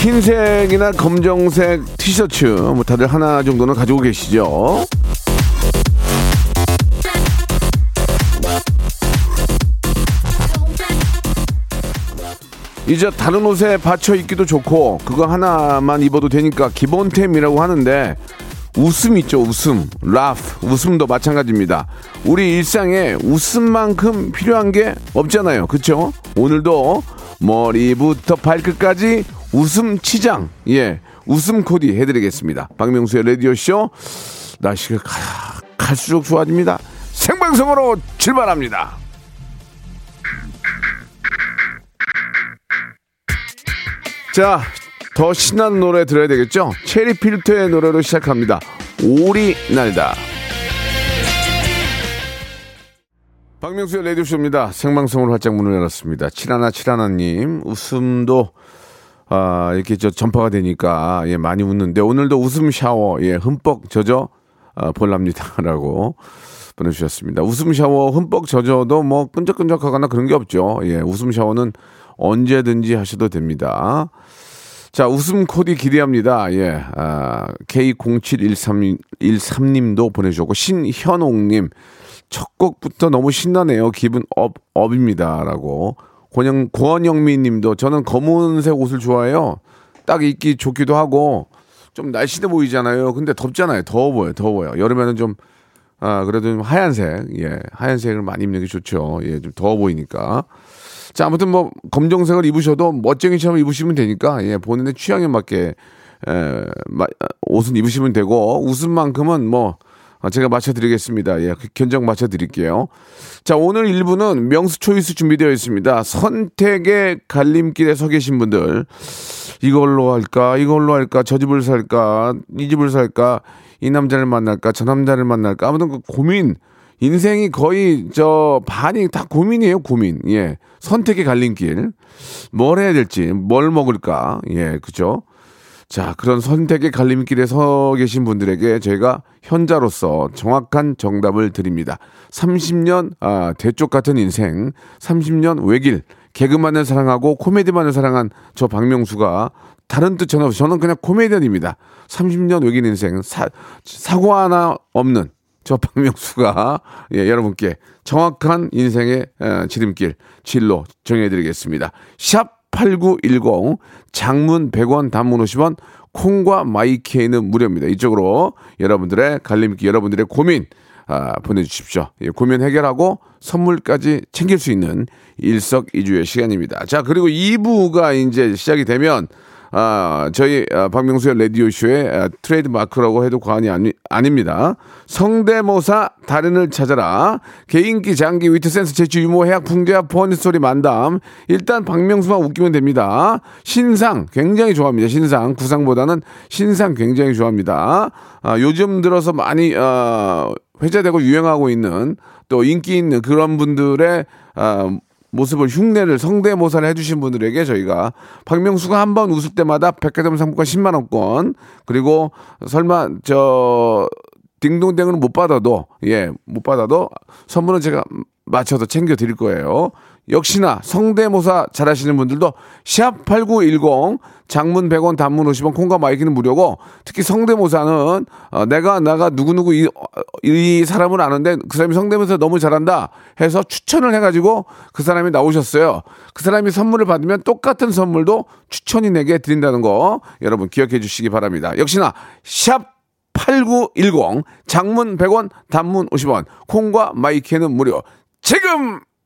흰색이나 검정색 티셔츠 뭐 다들 하나 정도는 가지고 계시죠? 이제 다른 옷에 받쳐 입기도 좋고 그거 하나만 입어도 되니까 기본템이라고 하는데 웃음 있죠 웃음. 라프 웃음도 마찬가지입니다. 우리 일상에 웃음만큼 필요한 게 없잖아요. 그쵸? 오늘도 머리부터 발끝까지 웃음 치장 예 웃음 코디 해드리겠습니다 박명수의 라디오쇼 날씨가 가- 갈수록 좋아집니다 생방송으로 출발합니다 자, 더 신나는 노래 들어야 되겠죠? 체리 필터의 노래로 시작합니다. 오리 날다. 박명수의 라디오쇼입니다. 생방송으로 활짝 문을 열었습니다. 칠하나 칠하나님 웃음도 아, 이렇게 저 전파가 되니까 예 많이 웃는데 오늘도 웃음 샤워 예 흠뻑 젖어 아, 볼랍니다라고 보내주셨습니다. 웃음 샤워 흠뻑 젖어도 뭐 끈적끈적하거나 그런 게 없죠. 예 웃음 샤워는 언제든지 하셔도 됩니다. 자, 웃음 코디 기대합니다. 예, 아, K0713님도 보내주셨고, 신현옥님, 첫 곡부터 너무 신나네요. 기분 up, up입니다. 라고. 권영, 권영미 님도 저는 검은색 옷을 좋아해요. 딱 입기 좋기도 하고, 좀 날씬해 보이잖아요. 근데 덥잖아요. 더워 보여요. 더워요. 여름에는 좀, 아, 그래도 좀 하얀색, 예, 하얀색을 많이 입는 게 좋죠. 예, 좀 더워 보이니까. 자, 아무튼 뭐 검정색을 입으셔도 멋쟁이처럼 입으시면 되니까 예, 본인의 취향에 맞게 에, 마, 옷은 입으시면 되고 웃음 만큼은 뭐 어, 제가 맞춰드리겠습니다. 예, 그 견적 맞춰드릴게요. 자, 오늘 1부는 명수 초이스 준비되어 있습니다. 선택의 갈림길에 서 계신 분들 이걸로 할까, 이걸로 할까, 저 집을 살까, 이 집을 살까, 이 남자를 만날까, 저 남자를 만날까, 아무튼 그 고민, 인생이 거의 저 반이 다 고민이에요, 고민. 예. 선택의 갈림길. 뭘 해야 될지, 뭘 먹을까. 예, 그죠? 자, 그런 선택의 갈림길에 서 계신 분들에게 저희가 현자로서 정확한 정답을 드립니다. 30년, 아, 대쪽 같은 인생, 30년 외길, 개그만을 사랑하고 코미디만을 사랑한 저 박명수가 다른 뜻 전혀 없이 저는 그냥 코미디언입니다. 30년 외길 인생, 사, 사고 하나 없는 저 박명수가 예, 여러분께 정확한 인생의 에, 지름길, 진로 정해드리겠습니다. 샵 8910 장문 100원 단문 50원 콩과 마이케이는 무료입니다. 이쪽으로 여러분들의 갈림길 여러분들의 고민 아, 보내주십시오. 예, 고민 해결하고 선물까지 챙길 수 있는 일석이주의 시간입니다. 자 그리고 2부가 이제 시작이 되면 아, 저희 아, 박명수의 라디오쇼의 아, 트레이드 마크라고 해도 과언이 아니, 아닙니다. 성대모사 달인을 찾아라. 개인기, 장기, 위트센스, 재치, 유머, 해학, 풍자, funny story, 만담. 일단 박명수만 웃기면 됩니다. 신상 굉장히 좋아합니다. 신상. 구상보다는 신상 굉장히 좋아합니다. 아, 요즘 들어서 많이 아, 회자되고 유행하고 있는 또 인기 있는 그런 분들의 아, 모습을 흉내를 성대모사를 해주신 분들에게 저희가 박명수가 한 번 웃을 때마다 백화점 상품권 10만 원권 그리고 설마 저 딩동댕을 못 받아도 예 못 받아도 선물은 제가 맞춰서 챙겨 드릴 거예요. 역시나 성대모사 잘하시는 분들도 샵 8910 장문 100원 단문 50원 콩과 My K는 무료고 특히 성대모사는 어, 내가 나가 누구누구 이, 어, 이 사람을 아는데 그 사람이 성대모사 너무 잘한다 해서 추천을 해가지고 그 사람이 나오셨어요. 그 사람이 선물을 받으면 똑같은 선물도 추천이 내게 드린다는 거 여러분 기억해 주시기 바랍니다. 역시나 샵 8910 장문 100원 단문 50원 콩과 My K는 무료 지금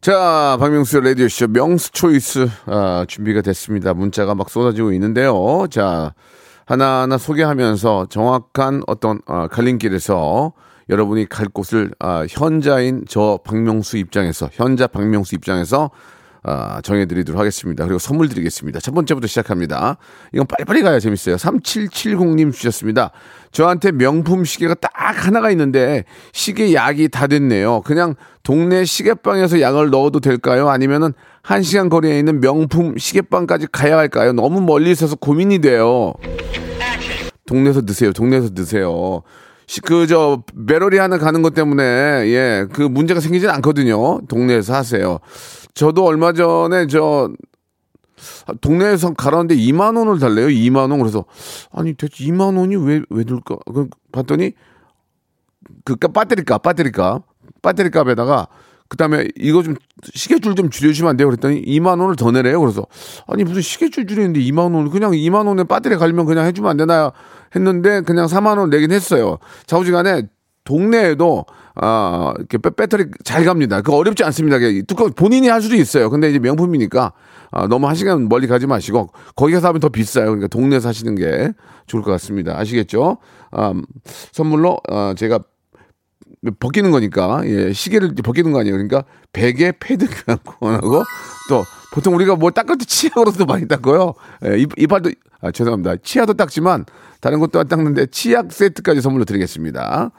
자, 박명수의 라디오쇼 명수 초이스 아, 준비가 됐습니다. 문자가 막 쏟아지고 있는데요. 자, 하나하나 소개하면서 정확한 어떤 아, 갈림길에서 여러분이 갈 곳을 아, 현자인 저 박명수 입장에서 현자 박명수 입장에서 아, 정해드리도록 하겠습니다. 그리고 선물 드리겠습니다. 첫 번째부터 시작합니다. 이건 빨리빨리 가야 재밌어요. 3770님 주셨습니다. 저한테 명품 시계가 딱 하나가 있는데 시계 약이 다 됐네요. 그냥 동네 시계방에서 약을 넣어도 될까요? 아니면은 한 시간 거리에 있는 명품 시계방까지 가야 할까요? 너무 멀리 있어서 고민이 돼요. 동네에서 드세요. 동네에서 드세요. 그저 메로리 하나 가는 것 때문에 예 그 문제가 생기진 않거든요. 동네에서 하세요. 저도 얼마 전에 저 동네에서 가라는데 2만 원을 달래요. 2만 원. 그래서 아니 대체 2만 원이 왜왜 들까? 그 봤더니 그 까- 배터리 값, 배터리 값, 배터리 값에다가 그다음에 이거 좀 시계줄 좀 줄여주시면 안 돼요? 그랬더니 2만 원을 더 내래요. 그래서 아니 무슨 시계줄 줄이는데 2만 원 그냥 2만 원에 배터리 갈면 그냥 해주면 안 되나요? 했는데 그냥 4만 원 내긴 했어요. 좌우지간에 동네에도 아 이렇게 배, 배터리 잘 갑니다. 그거 어렵지 않습니다. 뚜껑 본인이 할 수도 있어요. 근데 이제 명품이니까 아, 너무 한 시간 멀리 가지 마시고 거기 가서 하면 더 비싸요. 그러니까 동네에서 하시는 게 좋을 것 같습니다. 아시겠죠? 아, 선물로 아, 제가 벗기는 거니까 예, 시계를 벗기는 거 아니에요. 그러니까 베개 패드 교환하고 또 보통 우리가 뭐 닦을 때 치약으로도 많이 닦고요. 예, 이, 이빨도 아, 죄송합니다. 치아도 닦지만 다른 것도 안 닦는데 치약 세트까지 선물로 드리겠습니다.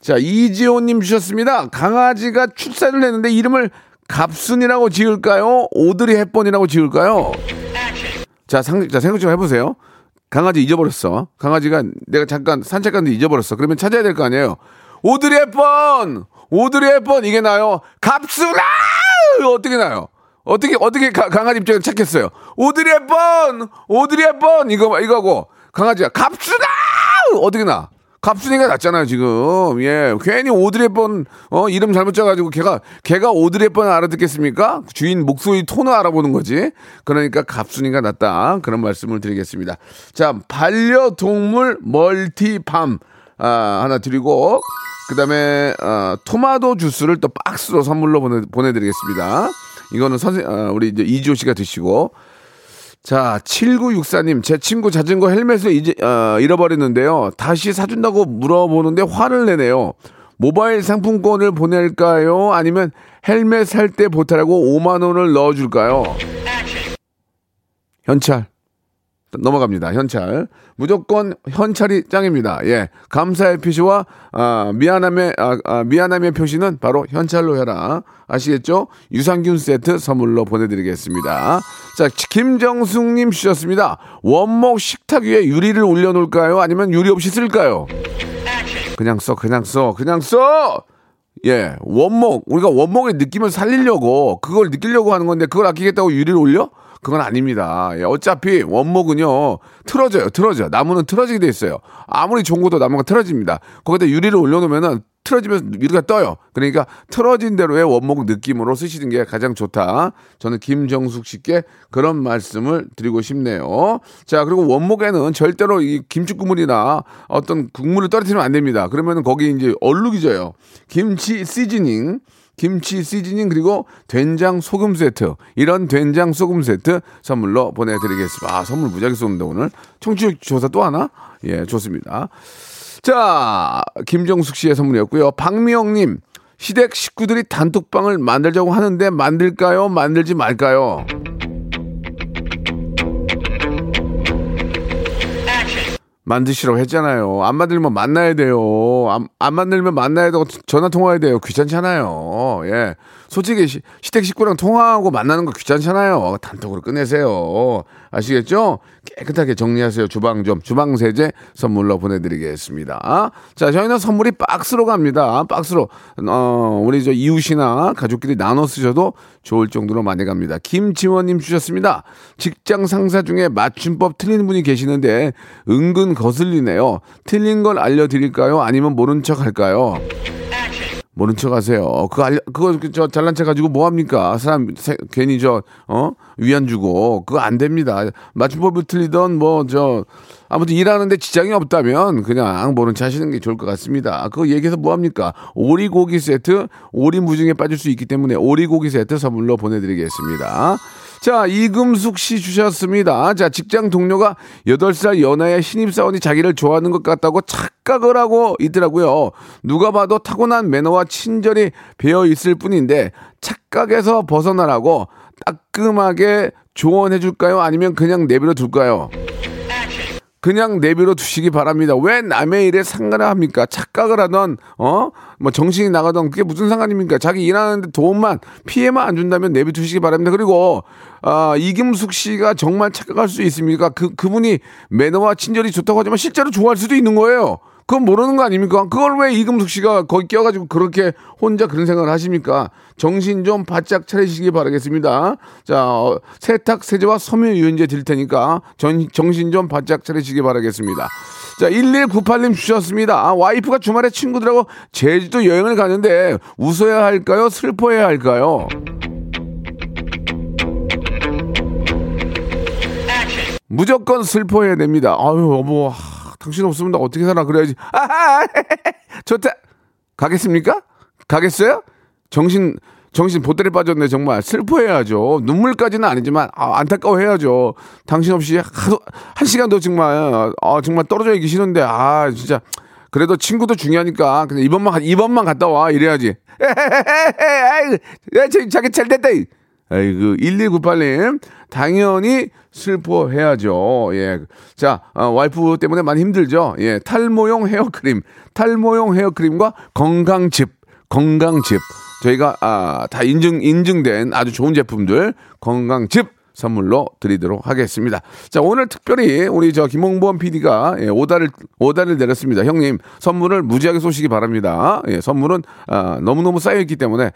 자 이지호님 주셨습니다. 강아지가 출산을 했는데 이름을 갑순이라고 지을까요? 오드리 헵번이라고 지을까요? 자, 상, 자 생각 좀 해보세요. 강아지 잊어버렸어. 강아지가 내가 잠깐 산책 갔는데 잊어버렸어. 그러면 찾아야 될 거 아니에요. 오드리 헵번! 오드리 헵번! 이게 나요. 갑수라! 어떻게 나요? 어떻게, 어떻게 가- 강아지 입장에서 찾겠어요? 오드리 헵번! 오드리 헵번! 이거, 이거고. 강아지가 갑수라! 어떻게 나? 갑순이가 났잖아요, 지금. 예. 괜히 오드리 헵번, 어, 이름 잘못 짜가지고 걔가, 걔가 오드리 헵번 알아듣겠습니까? 주인 목소리 톤을 알아보는 거지. 그러니까 갑순이가 났다. 그런 말씀을 드리겠습니다. 자, 반려동물 멀티밤, 아, 하나 드리고, 그 다음에, 아, 토마토 주스를 또 박스로 선물로 보내, 보내드리겠습니다. 이거는 선생, 아, 우리 이제 이지호 씨가 드시고, 자, 7964님, 제 친구 자전거 헬멧을 이제, 어, 잃어버렸는데요. 다시 사준다고 물어보는데 화를 내네요. 모바일 상품권을 보낼까요? 아니면 헬멧 살 때 보태라고 5만원을 넣어줄까요? 현찰. 넘어갑니다. 현찰. 무조건 현찰이 짱입니다. 예. 감사의 표시와, 아, 미안함의, 아, 아, 미안함의 표시는 바로 현찰로 해라. 아시겠죠? 유산균 세트 선물로 보내드리겠습니다. 자, 김정숙님 주셨습니다. 원목 식탁 위에 유리를 올려놓을까요? 아니면 유리 없이 쓸까요? 그냥 써, 그냥 써, 그냥 써! 예, 원목. 우리가 원목의 느낌을 살리려고, 그걸 느끼려고 하는 건데, 그걸 아끼겠다고 유리를 올려? 그건 아닙니다. 예, 어차피 원목은요, 틀어져요, 틀어져. 나무는 틀어지게 돼 있어요. 아무리 것도 나무가 틀어집니다. 거기다 유리를 올려놓으면은 틀어지면서 유리가 떠요. 그러니까 틀어진 대로의 원목 느낌으로 쓰시는 게 가장 좋다. 저는 김정숙 씨께 그런 말씀을 드리고 싶네요. 자, 그리고 원목에는 절대로 이 김치 국물이나 어떤 국물을 떨어뜨리면 안 됩니다. 그러면 거기 이제 얼룩이 져요. 김치 시즈닝. 김치 시즈닝 그리고 된장 소금 세트 이런 된장 소금 세트 선물로 보내드리겠습니다. 아 선물 무지하게 쏘는데 오늘 청취율 조사 또 하나? 예 좋습니다. 자 김정숙 씨의 선물이었고요. 박미영님 시댁 식구들이 단톡방을 만들자고 하는데 만들까요? 만들지 말까요? 만드시라고 했잖아요. 안 만들면 만나야 돼요. 안, 안 만들면 만나야 되고 전화 통화해야 돼요. 귀찮잖아요. 예. 솔직히 시, 시댁 식구랑 통화하고 만나는 거 귀찮잖아요. 단톡으로 끝내세요. 아시겠죠? 깨끗하게 정리하세요. 주방 좀. 주방 세제 선물로 보내드리겠습니다. 자, 저희는 선물이 박스로 갑니다. 박스로. 어, 우리 저 이웃이나 가족끼리 나눠 쓰셔도 좋을 정도로 많이 갑니다. 김지원님 주셨습니다. 직장 상사 중에 맞춤법 틀린 분이 계시는데 은근 거슬리네요. 틀린 걸 알려드릴까요? 아니면 모른 척 할까요? 모른 척 하세요. 그거 알려, 그거 저 잘난 척 가지고 뭐 합니까? 사람 세, 괜히 저, 어? 위안 주고. 그거 안 됩니다. 맞춤법을 틀리던 뭐 저, 아무튼 일하는데 지장이 없다면 그냥 모른 척 하시는 게 좋을 것 같습니다. 그거 얘기해서 뭐 합니까? 오리고기 세트, 오리 무중에 빠질 수 있기 때문에 오리고기 세트 선물로 보내 드리겠습니다. 자, 이금숙 씨 주셨습니다. 자, 직장 동료가 8살 연하의 신입사원이 자기를 좋아하는 것 같다고 착각을 하고 있더라고요. 누가 봐도 타고난 매너와 친절이 배어 있을 뿐인데 착각에서 벗어나라고 따끔하게 조언해 줄까요? 아니면 그냥 내버려 둘까요? 그냥 내버려 두시기 바랍니다. 왜 남의 일에 상관을 합니까? 착각을 하던, 어? 뭐 정신이 나가던 그게 무슨 상관입니까? 자기 일하는데 도움만, 피해만 안 준다면 내버려 두시기 바랍니다. 그리고, 아, 이김숙 씨가 정말 착각할 수 있습니까? 그, 그분이 매너와 친절이 좋다고 하지만 실제로 좋아할 수도 있는 거예요. 그건 모르는 거 아닙니까? 그걸 왜 이금숙 씨가 거기 껴가지고 그렇게 혼자 그런 생각을 하십니까? 정신 좀 바짝 차리시기 바라겠습니다. 자, 어, 세탁 세제와 섬유 유연제 드릴 테니까 전, 정신 좀 바짝 차리시기 바라겠습니다. 자, 1198님 주셨습니다. 아, 와이프가 주말에 친구들하고 제주도 여행을 가는데 웃어야 할까요? 슬퍼해야 할까요? 무조건 슬퍼해야 됩니다. 아유, 하, 당신 없으면 나 어떻게 살아? 그래야지. 아하, 좋다. 가겠습니까? 가겠어요? 정신, 정신 보따리 빠졌네, 정말. 슬퍼해야죠. 눈물까지는 아니지만, 아, 안타까워해야죠. 당신 없이 하루, 한 시간도 정말, 아, 정말 떨어져 있기 싫은데, 아, 진짜. 그래도 친구도 중요하니까, 그냥 이번만, 이번만 갔다 와. 이래야지. 야, 자기 잘 됐다. 아이고, 1198님, 당연히 슬퍼해야죠. 예. 자, 어, 와이프 때문에 많이 힘들죠. 예. 탈모용 헤어크림, 탈모용 헤어크림과 건강즙, 건강즙. 저희가, 아, 다 인증, 인증된 아주 좋은 제품들, 건강즙 선물로 드리도록 하겠습니다. 자, 오늘 특별히 우리 저 김홍범 PD가 예, 오다를, 오다를 내렸습니다. 형님, 선물을 무지하게 쏘시기 바랍니다. 예, 선물은, 아, 너무너무 쌓여 있기 때문에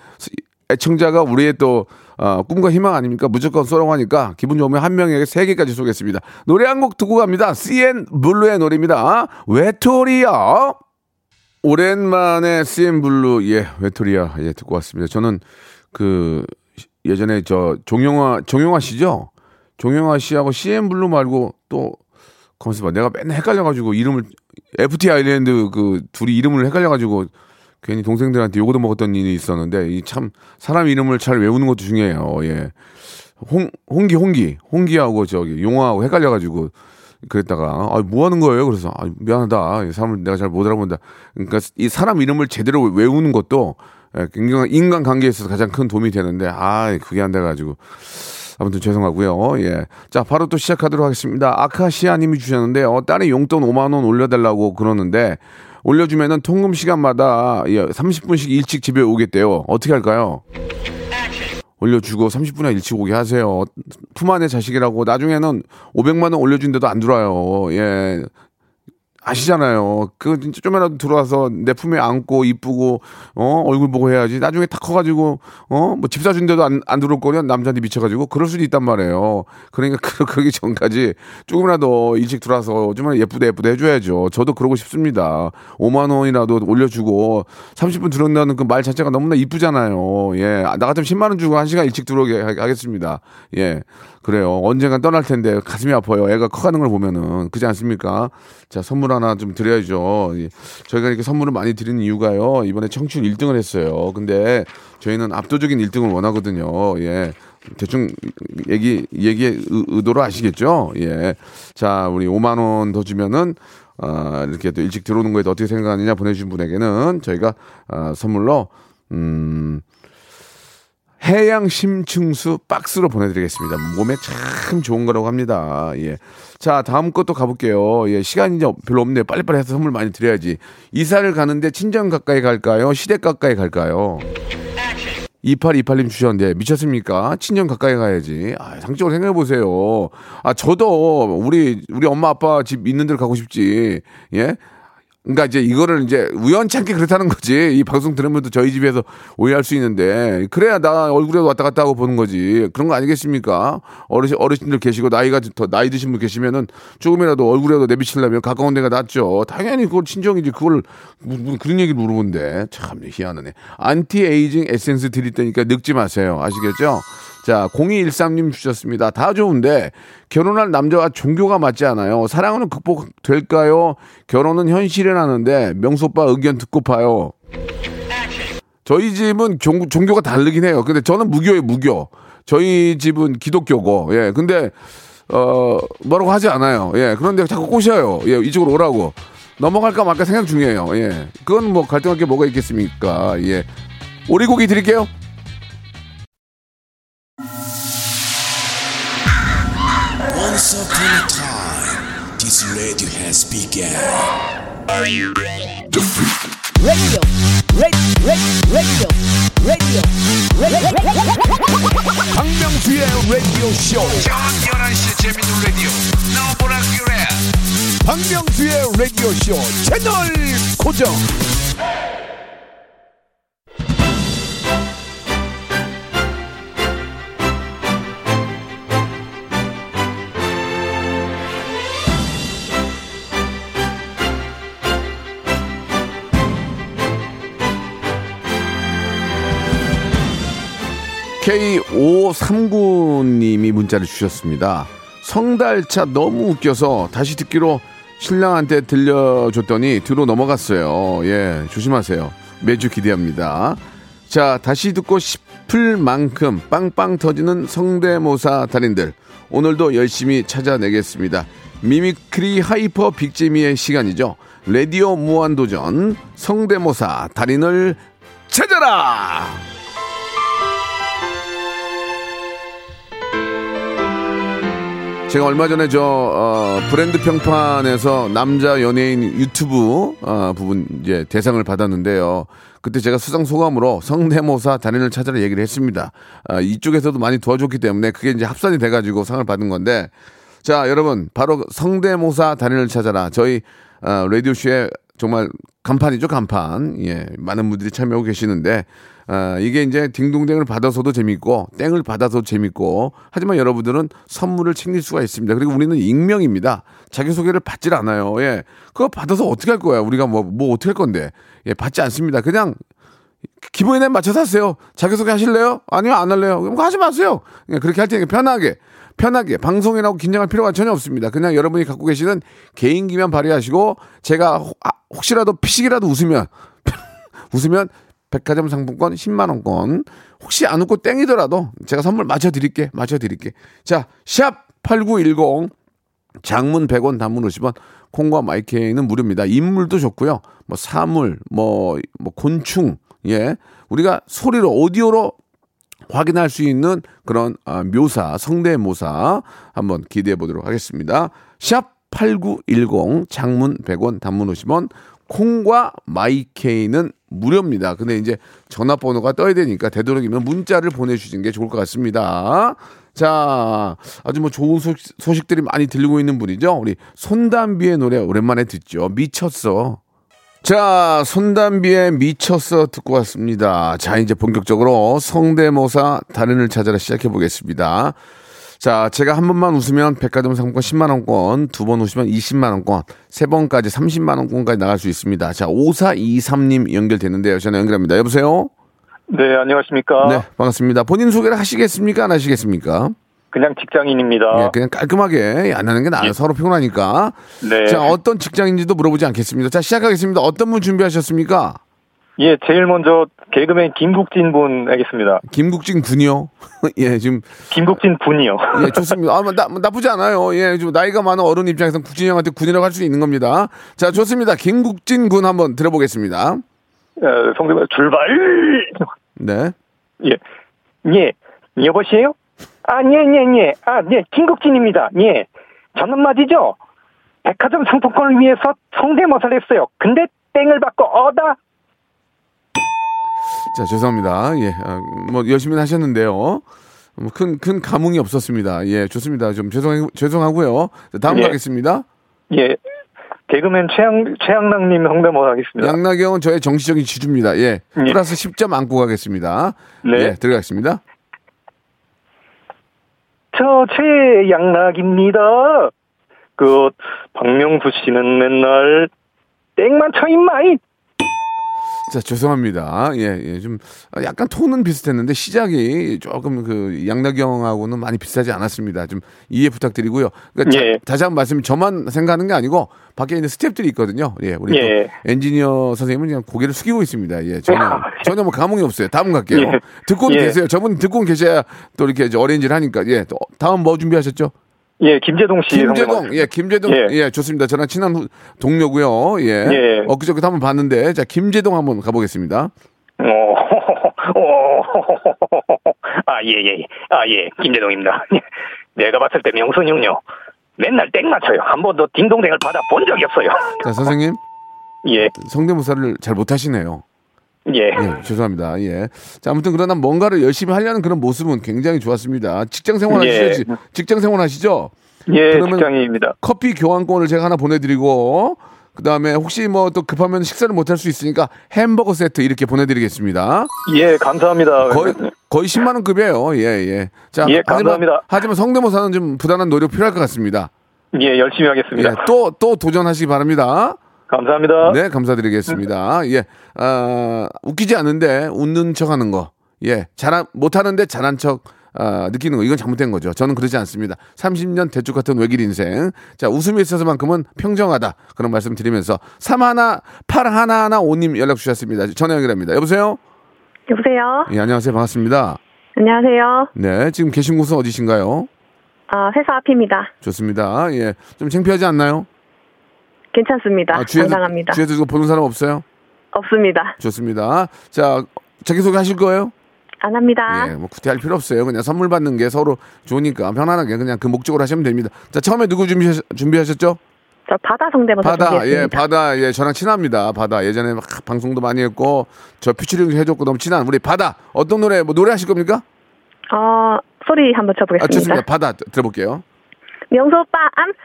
애청자가 우리의 또 어, 꿈과 희망 아닙니까? 무조건 쏘라고 하니까 기분 좋으면 한 명에게 세 개까지 쏘겠습니다. 노래 한 곡 듣고 갑니다. CNBLUE의 노래입니다. 외톨이야. 오랜만에 CNBLUE 예 외톨이야 예 듣고 왔습니다. 저는 그 예전에 저 정용화 정용화 씨죠? 정용화 씨하고 CNBLUE 말고 또 봐. 내가 맨날 헷갈려가지고 이름을 FTISLAND 그 둘이 이름을 헷갈려가지고 괜히 동생들한테 요거도 먹었던 일이 있었는데 이 참 사람 이름을 잘 외우는 것도 중요해요. 예. 홍 홍기 홍기 홍기하고 저기 용화하고 헷갈려가지고 그랬다가 아 뭐 하는 거예요? 그래서 아 미안하다. 이 사람을 내가 잘 못 알아본다. 그러니까 이 사람 이름을 제대로 외우는 것도 예, 인간 인간 관계에 있어서 가장 큰 도움이 되는데 아 그게 안 돼가지고 아무튼 죄송하고요. 예. 자, 바로 또 시작하도록 하겠습니다. 아카시아 님이 주셨는데, 어, 딸이 용돈 5만 원 올려달라고 그러는데, 올려주면은 통금 시간마다 30분씩 일찍 집에 오겠대요. 어떻게 할까요? 올려주고 30분에 일찍 오게 하세요. 품 안의 자식이라고 나중에는 500만 원 올려준데도 안 들어와요. 예. 아시잖아요. 그 진짜 좀이라도 들어와서 내 품에 안고 이쁘고 어 얼굴 보고 해야지. 나중에 다 커가지고 어뭐 집 사준데도 안, 안 들어올 거면 남자한테 미쳐가지고 그럴 수도 있단 말이에요. 그러니까 그, 그러기 전까지 조금이라도 일찍 들어와서 좀 예쁘다 예쁘다 해줘야죠. 저도 그러고 싶습니다. 5만 원이라도 올려주고 30분 들어온다는 그 말 자체가 너무나 이쁘잖아요. 예, 나 같으면 10만 원 주고 한 시간 일찍 들어오게 하겠습니다. 예, 그래요. 언젠간 떠날 텐데 가슴이 아파요. 애가 커가는 걸 보면은 그지 않습니까? 자 선물 하나 좀 드려야죠. 예. 저희가 이렇게 선물을 많이 드리는 이유가요. 이번에 청취율 1등을 했어요. 근데 저희는 압도적인 1등을 원하거든요. 예. 대충 얘기 얘기 의도로 아시겠죠? 예. 자, 우리 5만 원 더 주면은 아, 이렇게 또 일찍 들어오는 거에 어떻게 생각하느냐 보내주신 분에게는 저희가 아, 선물로 음. 해양 심층수 박스로 보내드리겠습니다. 몸에 참 좋은 거라고 합니다. 예. 자, 다음 것도 가볼게요. 예, 시간이 별로 없네요. 빨리빨리 해서 선물 많이 드려야지. 이사를 가는데 친정 가까이 갈까요? 시댁 가까이 갈까요? 2828님 주셨는데 미쳤습니까? 친정 가까이 가야지. 아, 상적으로 생각해 보세요. 아, 저도 우리 우리 엄마 아빠 집 있는 데로 가고 싶지. 예? 그러니까 이제 이거를 이제 우연찮게 그렇다는 거지. 이 방송 들으면 또 저희 집에서 오해할 수 있는데 그래야 나 얼굴에도 왔다 갔다 하고 보는 거지. 그런 거 아니겠습니까? 어르신 어르신들 계시고 나이가 더 나이 드신 분 계시면은 조금이라도 얼굴에도 내비치려면 가까운 데가 낫죠. 당연히 그걸 친정이지. 그걸 무- 무- 그런 얘기를 물어본데 참 희한하네. 안티 에이징 에센스 드릴 테니까 늙지 마세요. 아시겠죠? 자, 0213님 주셨습니다. 다 좋은데 결혼할 남자와 종교가 맞지 않아요. 사랑은 극복될까요? 결혼은 현실이라는데 명수 오빠 의견 듣고 봐요. 저희 집은 종, 종교가 다르긴 해요. 근데 저는 무교예요, 무교. 저희 집은 기독교고, 예. 근데, 어, 뭐라고 하지 않아요. 예. 그런데 자꾸 꼬셔요. 예. 이쪽으로 오라고. 넘어갈까 말까 생각 중이에요. 예. 그건 뭐 갈등할 게 뭐가 있겠습니까? 예. 오리고기 드릴게요. Radio has begun. radio, radio, radio, radio, radio. 박명수의 라디오 쇼. 박명수의 라디오 쇼 채널 고정. K539님이 문자를 주셨습니다. 성달찾 너무 웃겨서 다시 듣기로 신랑한테 들려줬더니 뒤로 넘어갔어요. 예, 조심하세요. 매주 기대합니다. 자, 다시 듣고 싶을 만큼 빵빵 터지는 성대모사 달인들. 오늘도 열심히 찾아내겠습니다. mimicry hyper big재미의 시간이죠. 라디오 무한도전 성대모사 달인을 찾아라! 제가 얼마 전에 저 어, 브랜드 평판에서 남자 연예인 유튜브 어, 부분 이제 대상을 받았는데요. 그때 제가 수상 소감으로 성대모사 단연을 찾아라 얘기를 했습니다. 아, 이쪽에서도 많이 도와줬기 때문에 그게 이제 합산이 돼가지고 상을 받은 건데 자 여러분 바로 성대모사 단연을 찾아라 저희 어, 라디오 쇼에 정말 간판이죠 간판 예 많은 분들이 참여하고 계시는데 아, 이게 이제 딩동댕을 받아서도 재밌고 땡을 받아서 재밌고 하지만 여러분들은 선물을 챙길 수가 있습니다. 그리고 우리는 익명입니다. 자기 소개를 받질 않아요. 예, 그거 받아서 어떻게 할 거야? 우리가 뭐 뭐 어떻게 할 건데? 예, 받지 않습니다. 그냥 기본에 맞춰서 하세요. 자기소개 하실래요? 아니요, 안 할래요. 그럼 하지 마세요. 그냥 그렇게 할 테니까 편하게, 편하게. 방송이라고 긴장할 필요가 전혀 없습니다. 그냥 여러분이 갖고 계시는 개인기만 발휘하시고, 제가 혹- 아, 혹시라도 피식이라도 웃으면, 웃으면 백화점 상품권 10만 원권. 혹시 안 웃고 땡이더라도 제가 선물 맞춰 드릴게, 맞춰 드릴게. 자, 샵 8910. 장문 100원, 단문 50원, 콩과 마이케이는 무료입니다. 인물도 좋고요. 뭐 사물, 뭐, 뭐 곤충, 예. 우리가 소리로, 오디오로 확인할 수 있는 그런 아, 묘사, 성대모사 한번 기대해 보도록 하겠습니다. 샵 8910 장문 100원, 단문 50원, 콩과 마이케이는 무료입니다. 근데 이제 전화번호가 떠야 되니까 되도록이면 문자를 보내주시는 게 좋을 것 같습니다. 자, 아주 뭐 좋은 소식, 소식들이 많이 들리고 있는 분이죠. 우리 손담비의 노래 오랜만에 듣죠. 미쳤어. 자, 손담비의 미쳤어 듣고 왔습니다. 자, 이제 본격적으로 성대모사 달인을 찾아라 시작해 보겠습니다. 자, 제가 한 번만 웃으면 백화점 상품권 10만원권, 두 번 웃으면 20만원권, 세 번까지 30만원권까지 나갈 수 있습니다. 자, 5423님 연결되는데요. 전화 연결합니다. 여보세요? 네, 안녕하십니까. 네, 반갑습니다. 본인 소개를 하시겠습니까? 안 하시겠습니까? 그냥 직장인입니다. 예, 그냥 깔끔하게 안 하는 게 나아요. 서로 피곤하니까. 네. 자, 어떤 직장인지도 물어보지 않겠습니다. 자, 시작하겠습니다. 어떤 분 준비하셨습니까? 예, 제일 먼저 개그맨 김국진 분 하겠습니다. 김국진 군이요. 예, 지금 김국진 분이요. 예, 좋습니다. 아, 뭐 나, 나쁘지 않아요. 예, 좀 나이가 많은 어른 입장에서 국진 형한테 군이라고 할 수 있는 겁니다. 자, 좋습니다. 김국진 군 한번 들어보겠습니다. 어, 성대모사 출발! 네. 예. 예. 여보세요? 아, 예, 예, 예. 아, 예. 김국진입니다. 예. 저는 말이죠. 백화점 상품권을 위해서 성대모사를 했어요. 근데 땡을 받고 어다. 자, 죄송합니다. 예, 아, 뭐 열심히 하셨는데요. 뭐 큰, 큰 감흥이 없었습니다. 예, 좋습니다. 좀 죄송, 죄송하고요. 자, 다음 예. 가겠습니다. 예. 개그맨 최양, 최양락님 성대모사 하겠습니다. 양나경은 저의 정치적인 지주입니다. 예, 예. 플러스 10점 안고 가겠습니다. 네. 예, 들어가겠습니다. 저 최양락입니다. 그 박명수 씨는 맨날 땡만 쳐 임마이. 자, 죄송합니다. 예, 예, 좀 약간 톤은 비슷했는데 시작이 조금 그 양나경하고는 많이 비슷하지 않았습니다. 좀 이해 부탁드리고요. 그러니까 자- 예. 다시 한 번 말씀 저만 생각하는 게 아니고 밖에 있는 스탭들이 있거든요. 예, 우리 또 예. 엔지니어 선생님은 그냥 고개를 숙이고 있습니다. 예, 전혀 전혀 뭐 감흥이 없어요. 다음 갈게요. 예. 듣고는 예. 계세요. 저분 듣고는 계셔야 또 이렇게 어레인지를 하니까 예, 또 다음 뭐 준비하셨죠? 예, 김재동 씨 김재동. 예, 김재동, 예. 예. 좋습니다. 저랑 친한 후- 동료고요. 예, 예. 엊그저께 한번 봤는데, 자, 김재동 한번 가보겠습니다. 어, 어, 아, 예, 예, 아, 예, 김재동입니다. 내가 봤을 때 명순 형요. 맨날 땡 맞춰요. 한 번도 딩동댕을 받아 본 적이 없어요. 자, 선생님, 예, 성대모사를 잘 못하시네요. 예, 예, 죄송합니다. 예. 자, 아무튼 그러나 뭔가를 열심히 하려는 그런 모습은 굉장히 좋았습니다. 직장 생활 예. 하시죠? 지- 직장 생활 하시죠? 예, 그러면- 직장인입니다. 커피 교환권을 제가 하나 보내드리고, 그 다음에 혹시 뭐 또 급하면 식사를 못 할 수 있으니까 햄버거 세트 이렇게 보내드리겠습니다. 예, 감사합니다. 거의 거의 10만 원 급이에요. 예, 예. 자, 예, 하지만, 감사합니다. 하지만 성대모사는 좀 부단한 노력 필요할 것 같습니다. 예, 열심히 예, 하겠습니다. 또, 또 도전하시기 바랍니다. 감사합니다. 네, 감사드리겠습니다. 예, 아, 웃기지 않은데 웃는 척 하는 거. 예, 잘한, 못하는데 잘한 척, 아, 느끼는 거. 이건 잘못된 거죠. 저는 그러지 않습니다. 30년 대쪽 같은 외길 인생. 자, 웃음에 있어서만큼은 평정하다. 그런 말씀 드리면서 31, 8115 5님 연락 주셨습니다. 전화 연결합니다. 여보세요? 여보세요. 예, 안녕하세요. 반갑습니다. 안녕하세요. 네, 지금 계신 곳은 어디신가요? 아, 회사 앞입니다. 좋습니다. 예, 좀 창피하지 않나요? 괜찮습니다. 아, 주위에서, 당당합니다. 주위에서 이거 보는 사람 없어요? 없습니다. 좋습니다. 자, 자기소개 하실 거예요? 안 합니다. 예, 뭐 구태할 필요 없어요. 그냥 선물 받는 게 서로 좋으니까 편안하게 그냥 그 목적으로 하시면 됩니다. 자, 처음에 누구 준비 준비하셨죠? 저 바다 성대모사 바다, 예, 준비했습니다. 바다, 예, 저랑 친합니다. 바다 예전에 막 방송도 많이 했고 저 퓨처링도 해줬고 너무 친한 우리 바다. 어떤 노래 뭐 노래 하실 겁니까? 어, 소리 한번 아, 쳐보겠습니다. 좋습니다. 바다 드- 들어볼게요. 명수 오빠, mad.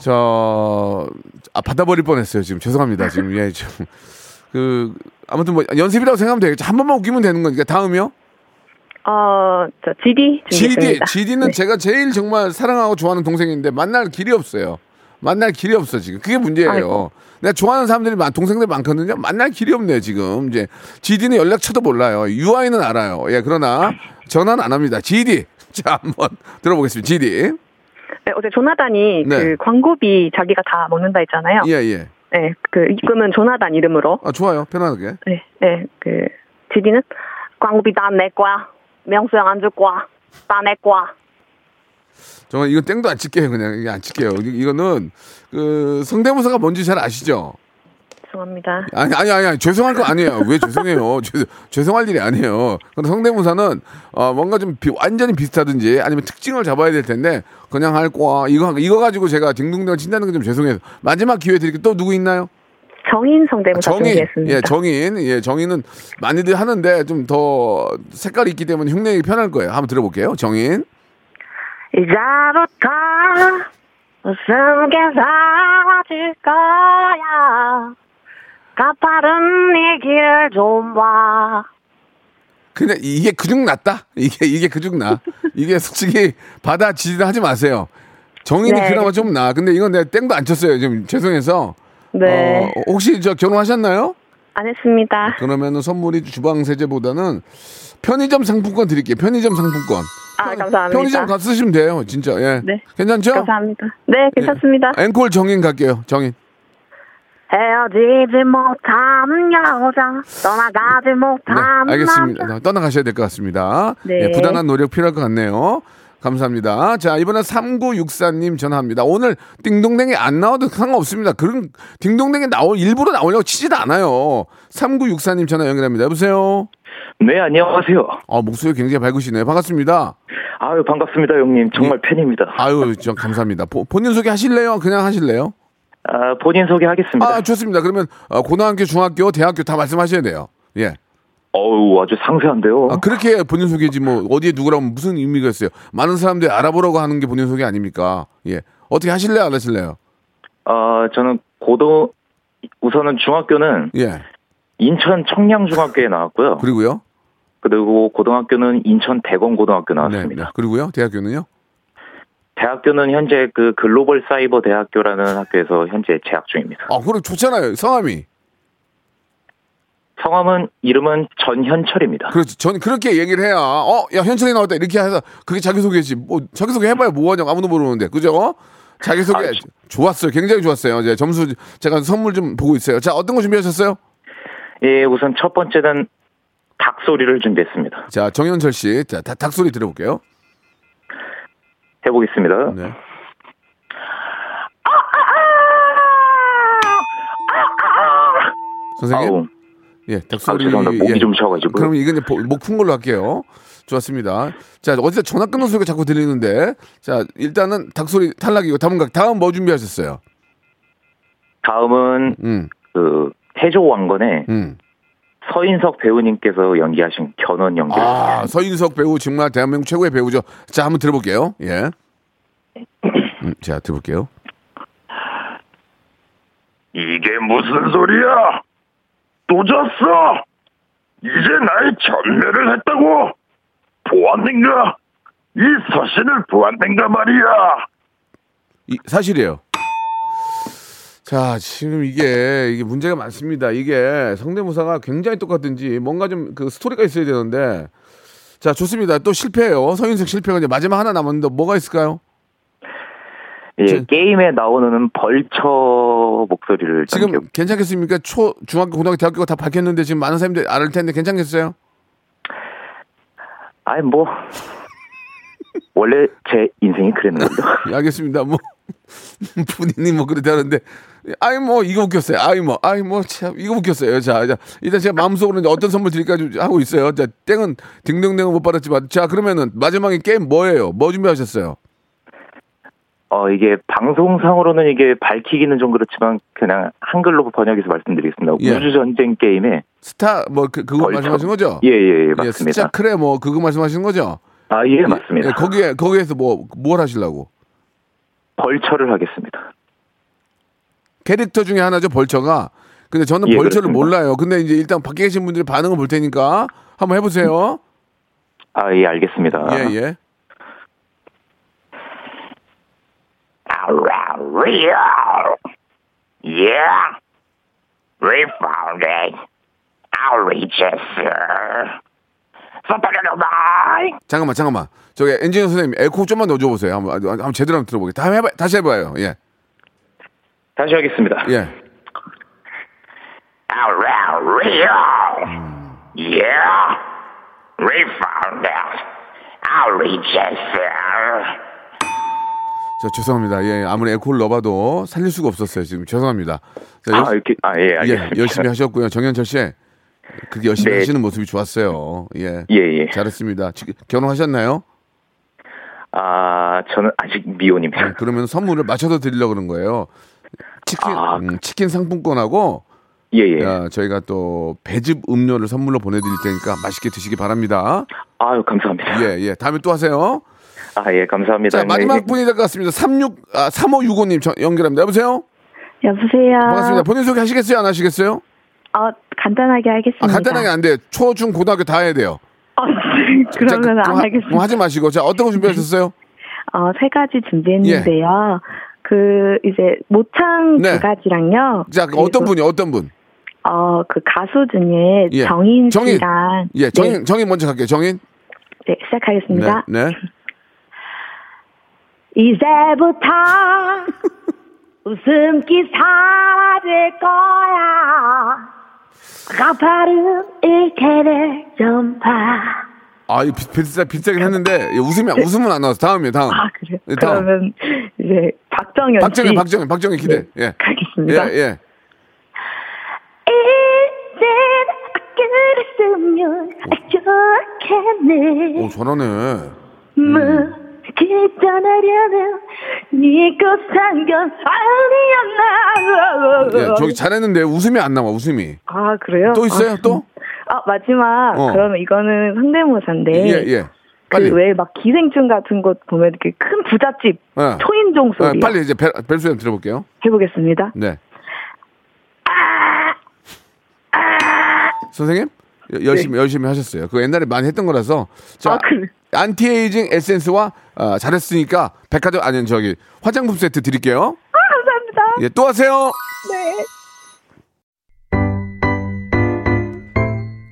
저, 아, 받아버릴 뻔했어요. 지금 죄송합니다. 지금 예, 좀. 그 아무튼 뭐 연습이라고 생각하면 되겠죠. 한 번만 웃기면 되는 거니까 다음이요. 어, 저 GD GD, 준비했습니다. GD는 네. 제가 제일 정말 사랑하고 좋아하는 동생인데 만날 길이 없어요. 만날 길이 없어 지금. 그게 문제예요. 아이고. 내가 좋아하는 사람들이 많, 동생들 많거든요. 만날 길이 없네요 지금. 이제 GD는 연락처도 몰라요. UI는 알아요. 예, 그러나 전화는 안 합니다. GD. 자, 한번 들어보겠습니다. GD. 네, 어제 조나단이 네. 그 광고비 자기가 다 먹는다 했잖아요. 예, 예. 네, 그 입금은 조나단 이름으로. 아, 좋아요. 편안하게. 네, 네, 그 GD는 광고비 다 내 거야. 명수 형 안 줄 거야. 다 내 거야. 정말 이거 땡도 안 칠게요. 그냥 이게 안 칠게요. 이- 이거는 그 성대모사가 뭔지 잘 아시죠? 죄송합니다. 아니 아니 아니, 아니 죄송할 거 아니에요. 왜 죄송해요? 죄, 죄송할 일이 아니에요. 근데 성대모사는 어, 뭔가 좀 비- 완전히 비슷하든지 아니면 특징을 잡아야 될 텐데 그냥 할 거야. 이거 이거 가지고 제가 딩동댕 친다는 게 좀 죄송해요. 마지막 기회 드릴게요. 또 누구 있나요? 정인 성대모사 정인. 준비했습니다. 예, 정인. 예, 정인은 많이들 하는데 좀 더 색깔이 있기 때문에 흉내내기 편할 거예요. 한번 들어볼게요. 정인. 이제부터 웃음 게 사라질 거야. 가파른 네 길을 좀 봐. 근데 이게 그중 낫다. 이게 이게 그중 나. 이게 솔직히 받아치지 하지 마세요. 정인이 네. 그나마 좀 나. 근데 이건 내가 땡도 안 쳤어요. 지금 죄송해서. 네, 어, 혹시 저 결혼하셨나요? 안 했습니다. 그러면은 선물이 주방 세제보다는 편의점 상품권 드릴게요. 편의점 상품권. 아, 감사합니다. 편의점 가 쓰시면 돼요. 진짜. 예. 네. 괜찮죠? 감사합니다. 네, 괜찮습니다. 예. 앵콜 정인 갈게요. 정인. 헤어지지 못한 여자, 떠나가지 네, 못한 알겠습니다. 남자. 떠나가셔야 될 것 같습니다. 네. 예, 부단한 노력 필요할 것 같네요. 감사합니다. 자, 이번엔 3964님 전화합니다. 오늘 띵동댕이 안 나와도 상관없습니다. 그런 띵동댕이 나올 일부러 나오려고 치지도 않아요. 3964님 전화 연결합니다. 여보세요? 네, 안녕하세요. 아, 목소리 굉장히 밝으시네요. 반갑습니다. 아유, 반갑습니다, 형님. 정말 팬입니다. 아유, 저 감사합니다. 보- 본인 소개 하실래요? 그냥 하실래요? 아, 본인 소개하겠습니다. 아, 좋습니다. 그러면 어, 고등학교, 중학교, 대학교 다 말씀하셔야 돼요. 예. 어우, 아주 상세한데요. 아, 그렇게 본인 소개지 뭐 어디에 누구라고 무슨 의미가 있어요. 많은 사람들이 알아보라고 하는 게 본인 소개 아닙니까? 예. 어떻게 하실래요? 안 하실래요? 아, 저는 고등, 우선은 중학교는 예. 인천 청량중학교에 나왔고요. 그리고요? 그리고 고등학교는 인천 대검고등학교 네, 나왔습니다. 네. 그리고요? 대학교는요? 대학교는 현재 그 글로벌 사이버 대학교라는 학교에서 현재 재학 중입니다. 아, 그럼 좋잖아요. 성함이. 성함은 이름은 전현철입니다. 그렇지. 전 그렇게 얘기를 해야 어, 야, 현철이 나왔다. 이렇게 해서 그게 자기 소개지. 뭐 자기 소개 해봐야 뭐하냐고 아무도 모르는데. 그죠? 자기 소개 아, 좋았어요. 굉장히 좋았어요. 이제 점수 제가 선물 좀 보고 있어요. 자, 어떤 거 준비하셨어요? 예, 우선 첫 번째는 닭 소리를 준비했습니다. 자, 정현철 씨. 자, 다- 닭소리 들어볼게요. 해보겠습니다. 네. 선생님? 아우, 예, 아, 닭소리. 죄송합니다. 목이 예. 좀 쉬어가지고. 그럼 이건 이제 목푼 걸로 할게요. 좋았습니다. 자, 어디서 전화 끊는 소리가 자꾸 들리는데. 자, 일단은 닭소리 탈락이고 다음 각 다음 뭐 준비하셨어요? 다음은 음. 그 태조 왕건의 음. 서인석 배우님께서 연기하신 견원 연기. 아, 서인석 배우 정말 대한민국 최고의 배우죠. 자, 한번 들어볼게요. 예. 음, 자, 들어볼게요. 이게 무슨 소리야? 또 졌어? 이제 나의 전멸을 했다고? 보았는가? 이 서신을 보았는가 말이야. 이, 사실이에요. 자, 지금 이게, 이게 문제가 많습니다. 이게 성대모사가 굉장히 똑같은지 뭔가 좀 그 스토리가 있어야 되는데. 자, 좋습니다. 또 실패해요. 서인석 실패가 이제 마지막 하나 남았는데 뭐가 있을까요? 예, 저- 게임에 나오는 벌처 목소리를 지금 남겨- 괜찮겠습니까? 초, 중학교, 고등학교, 대학교가 다 밝혔는데 지금 많은 사람들이 알 텐데 괜찮겠어요? 아이 뭐 원래 제 인생이 그랬는데요. 예, 알겠습니다. 뭐 본인이 뭐 그렇게 하는데 아이 뭐 이거 웃겼어요. 아이 뭐 아이 뭐 참 이거 웃겼어요. 자, 자 일단 제가 마음속으로 이제 어떤 선물 드릴까 좀 하고 있어요. 자, 땡은 딩동댕은 못 받았지만 자 그러면은 마지막에 게임 뭐예요? 뭐 준비하셨어요? 어 이게 방송상으로는 이게 밝히기는 좀 그렇지만 그냥 한글로 번역해서 말씀드리겠습니다. 예. 우주 전쟁 게임에 스타 뭐 그, 그거 벌처. 말씀하신 거죠? 예예 예, 예, 맞습니다. 스타 크레 뭐 그거 말씀하시는 거죠? 아예 맞습니다. 예, 거기에 거기에서 뭐 뭘 하시려고? 벌처를 하겠습니다. 캐릭터 중에 하나죠 벌처가. 근데 저는 예, 벌처를 그렇습니다. 몰라요. 근데 이제 일단 밖에 계신 분들이 반응을 볼 테니까 한번 해보세요. 아 예 알겠습니다. 예 예. Yeah. We found it. I'll reach it, sir. Something 잠깐만 잠깐만. 저기 엔지니어 선생님 에코 좀만 넣어줘 보세요. 한번 한번 제대로 한번 들어보게. 다음 해봐 다시 해봐요. 예 다시 하겠습니다. 예. Real. Yeah. We found it. I'll reach it, sir. 저 죄송합니다. 예 아무리 에코를 넣어봐도 살릴 수가 없었어요. 지금 죄송합니다. 자, 열- 아 이렇게 아예예 알겠습니다. 열심히 하셨고요. 정현철 씨 그렇게 열심히 네. 하시는 모습이 좋았어요. 예. 예 예. 잘했습니다. 지금 결혼하셨나요? 아 저는 아직 미혼입니다. 그러면 선물을 맞춰서 드리려고 그런 거예요. 치킨 아. 음, 치킨 상품권하고 예 예. 야, 저희가 또 배즙 음료를 선물로 보내드릴 테니까 맛있게 드시기 바랍니다. 아유 감사합니다. 예, 예. 다음에 또 하세요. 아 예 감사합니다. 자, 마지막 분이 될 것 같습니다. 36, 아, 3565님 전- 연결합니다. 여보세요? 여보세요. 반갑습니다. 본인 소개 하시겠어요? 안 하시겠어요? 어, 간단하게 하겠습니다. 아, 간단하게 안 돼요. 초, 중, 고등학교 다 해야 돼요. 어, 그러면 자, 안 하- 하겠습니다. 하지 마시고. 자, 어떤 거 준비하셨어요? 어, 세 가지 준비했는데요. 그 이제 모창 네. 두 가지랑요. 자, 그 어떤 분이 어떤 분? 어, 그 가수 중에 예. 정인 정인. 씨랑 예, 정인, 정인 먼저 갈게요. 정인. 네, 네, 시작하겠습니다. 네. 네. 이제부터 웃음기 사라질 거야. 가파른 일테를 좀 봐. 아, 비- 비싸, 비싸긴 했는데, 예, 웃음이, 웃음은 안 나왔어. 다음이요, 다음. 아, 그래요? 예, 다음. 그러면 이제 박정현 박정희, 씨. 박정희, 박정희 기대. 네, 예. 가겠습니다. 예, 예. 그랬으면 좋겠네 오, 잘하네. 뭐 기다려면 네가 산건 아니었나 예, 저기 잘했는데 웃음이 안 나와, 웃음이. 아 그래요? 또 있어요, 아, 또? 아 마지막 어. 그러면 이거는 성대모사인데 예, 예. 빨리. 그 왜 막 기생충 같은 곳 보면 이렇게 큰 부잣집 예. 초인종 어, 소리 빨리 이제 벨, 벨 소리 한번 들어볼게요. 해보겠습니다. 네. 선생님? 여- 열심히, 열심히 하셨어요. 그거 옛날에 많이 했던 거라서. 자, 네. 아, 그래. 안티에이징 에센스와 어, 잘했으니까 백화점, 아니, 저기, 화장품 세트 드릴게요. 아 감사합니다. 예, 또 하세요.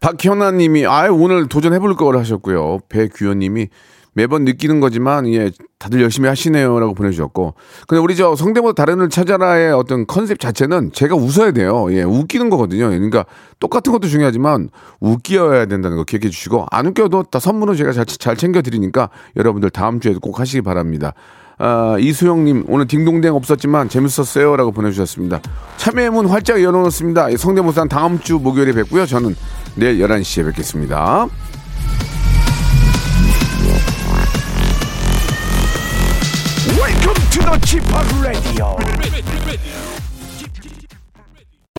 박현아 님이 아 오늘 도전해볼 걸 하셨고요. 배규현 님이 매번 느끼는 거지만 예 다들 열심히 하시네요라고 보내주셨고 근데 우리 저 성대모사 달인을 찾아라의 어떤 컨셉 자체는 제가 웃어야 돼요. 예 웃기는 거거든요. 그러니까 똑같은 것도 중요하지만 웃겨야 된다는 거 기억해 주시고 안 웃겨도 다 선물은 제가 잘, 잘 챙겨 드리니까 여러분들 다음 주에도 꼭 하시기 바랍니다. 아, 이수영님 오늘 딩동댕 없었지만 재밌었어요라고 보내주셨습니다. 참여의 문 활짝 열어놓습니다. 성대모사는 다음 주 목요일에 뵙고요. 저는 내일 11시에 뵙겠습니다. Welcome to the Chip Radio.